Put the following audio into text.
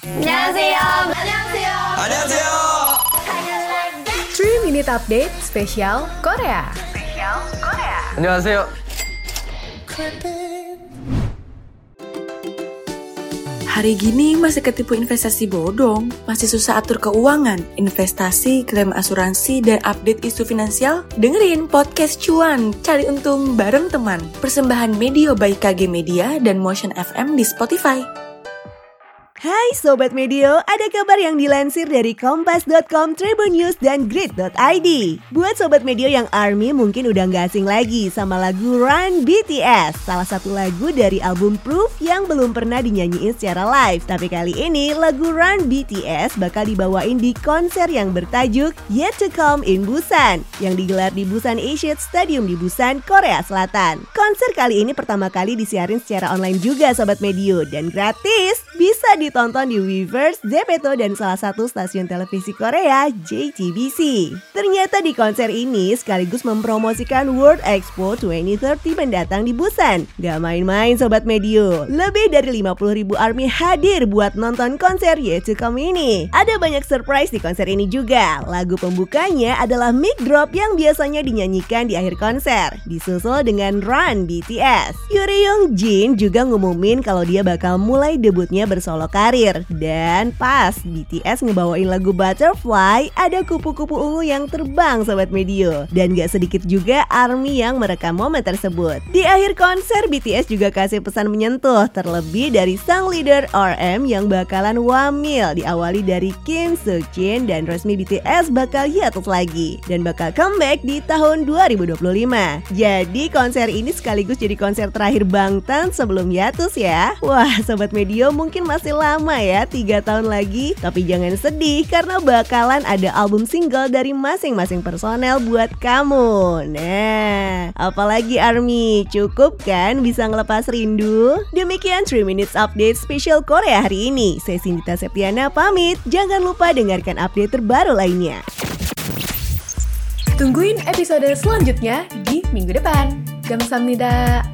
안녕하세요. 안녕하세요. 안녕하세요. 3 Minute Update spesial Korea. 안녕하세요. Hari gini masih ketipu investasi bodong, masih susah atur keuangan, investasi, klaim asuransi, dan update isu finansial? Dengerin podcast cuan, cari untung bareng teman. Persembahan Media by KG Media dan Motion FM di Spotify. Hai Sobat Medio, ada kabar yang dilansir dari Kompas.com, Tribun News, dan Grid.id. Buat Sobat Medio yang ARMY mungkin udah nggak asing lagi sama lagu Run BTS, salah satu lagu dari album Proof yang belum pernah dinyanyiin secara live. Tapi kali ini lagu Run BTS bakal dibawain di konser yang bertajuk Yet to Come in Busan, yang digelar di Busan Asian Stadium di Busan, Korea Selatan. Konser kali ini pertama kali disiarin secara online juga Sobat Medio, dan gratis. Bisa ditonton di Weverse, Zepeto, dan salah satu stasiun televisi Korea, JTBC. Ternyata di konser ini sekaligus mempromosikan World Expo 2030 mendatang di Busan. Gak main-main Sobat Medio, lebih dari 50 ribu ARMY hadir buat nonton konser to Come ini. Ada banyak surprise di konser ini juga. Lagu pembukanya adalah Mic Drop yang biasanya dinyanyikan di akhir konser, disusul dengan Run BTS. Yuri Young Jin juga ngumumin kalau dia bakal mulai debutnya bersolo karir. Dan pas BTS ngebawain lagu Butterfly, ada kupu-kupu ungu yang terbang Sobat Medio. Dan gak sedikit juga ARMY yang merekam momen tersebut. Di akhir konser, BTS juga kasih pesan menyentuh, terlebih dari sang leader RM yang bakalan wamil. Diawali dari Kim Seokjin dan resmi BTS bakal hiatus lagi. Dan bakal comeback di tahun 2025. Jadi konser ini sekaligus jadi konser terakhir Bangtan sebelum hiatus ya. Wah, Sobat Medio mungkin masih lama ya, 3 tahun lagi. Tapi jangan sedih karena bakalan ada album single dari masing-masing personel buat kamu. Nah, apalagi ARMY, cukup kan bisa ngelepas rindu? Demikian 3 Minutes Update spesial Korea hari ini. Saya Sindita Septiana pamit. Jangan lupa dengarkan update terbaru lainnya. Tungguin episode selanjutnya di minggu depan. Gamsamnida.